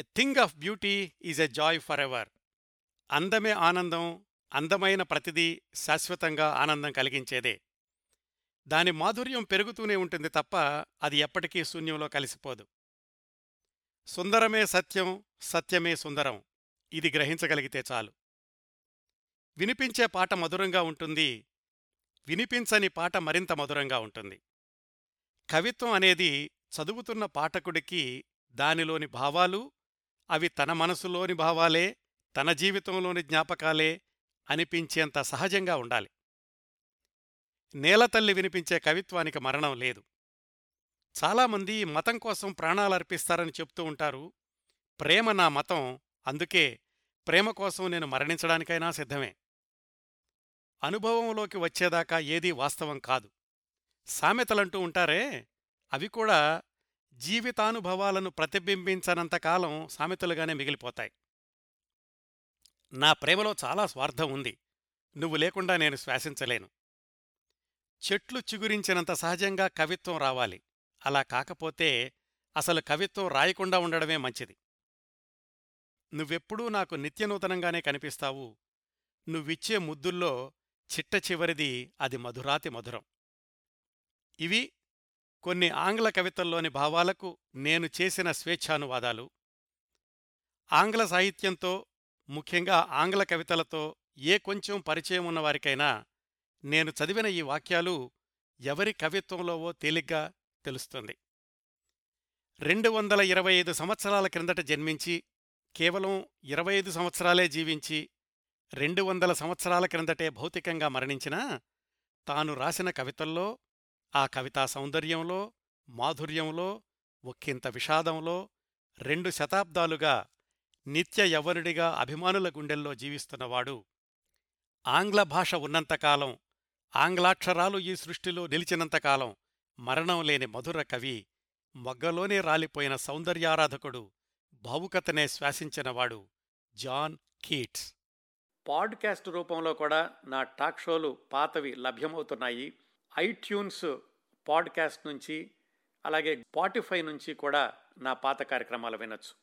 A thing of beauty is a joy forever అందమే ఆనందం అందమైన ప్రతిదీ శాశ్వతంగా ఆనందం కలిగించేదే. దాని మాధుర్యం పెరుగుతూనే ఉంటుంది తప్ప అది ఎప్పటికీ శూన్యంలో కలిసిపోదు. సుందరమే సత్యం సత్యమే సుందరం. ఇది గ్రహించగలిగితే చాలు. వినిపించే పాట మధురంగా ఉంటుంది. వినిపించని పాట మరింత మధురంగా ఉంటుంది. కవిత్వం అనేది చదువుతున్న పాఠకుడికి దానిలోని భావాలు అవి తన మనసులోని భావాలే తన జీవితంలోని జ్ఞాపకాలే అనిపించేంత సహజంగా ఉండాలి. నేలతల్లి వినిపించే కవిత్వానికి మరణం లేదు. చాలామంది మతం కోసం ప్రాణాలర్పిస్తారని చెప్తూ ఉంటారు. ప్రేమ నా మతం అందుకే ప్రేమ కోసం నేను మరణించడానికైనా సిద్ధమే. అనుభవంలోకి వచ్చేదాకా ఏదీ వాస్తవం కాదు. సామెతలంటూ ఉంటారే అవి కూడా జీవితానుభవాలను ప్రతిబింబించనంతకాలం సామెతలుగానే మిగిలిపోతాయి. నా ప్రేమలో చాలా స్వార్థం ఉంది. నువ్వు లేకుండా నేను శ్వాసించలేను. చెట్లు చిగురించినంత సహజంగా కవిత్వం రావాలి. అలా కాకపోతే అసలు కవిత్వం రాయకుండా ఉండడమే మంచిది. నువ్వెప్పుడూ నాకు నిత్యనూతనంగానే కనిపిస్తావు. నువ్విచ్చే ముద్దుల్లో చిట్ట చివరిది అది మధురాతి మధురం. ఇవి కొన్ని ఆంగ్ల కవితల్లోని భావాలకు నేను చేసిన స్వేచ్ఛానువాదాలు. ఆంగ్ల సాహిత్యంతో ముఖ్యంగా ఆంగ్ల కవితలతో ఏ కొంచెం పరిచయం ఉన్నవారికైనా నేను చదివిన ఈ వాక్యాలు ఎవరి కవిత్వంలోవో తేలిగ్గా తెలుస్తుంది. రెండు వందల ఇరవై ఐదు సంవత్సరాల క్రిందట జన్మించి కేవలం ఇరవై ఐదు సంవత్సరాలే జీవించి రెండు వందల సంవత్సరాల క్రిందటే భౌతికంగా మరణించినా తాను రాసిన కవితల్లో ఆ కవితా సౌందర్యంలో మాధుర్యంలో ఒక్కింత విషాదంలో రెండు శతాబ్దాలుగా నిత్య యవ్వనుడిగా అభిమానుల గుండెల్లో జీవిస్తున్నవాడు. ఆంగ్ల భాష ఉన్నంతకాలం ఆంగ్లాక్షరాలు ఈ సృష్టిలో నిలిచినంతకాలం మరణం లేని మధుర కవి మొగ్గలోనే రాలిపోయిన సౌందర్యారాధకుడు భావుకతనే శ్వాసించినవాడు జాన్ కీట్స్. పాడ్కాస్ట్ రూపంలో కూడా నా టాక్ షోలు పాతవి లభ్యమవుతున్నాయి. ఐట్యూన్స్ పాడ్కాస్ట్ నుంచి అలాగే స్పాటిఫై నుంచి కూడా నా పాత కార్యక్రమాలు వినొచ్చు.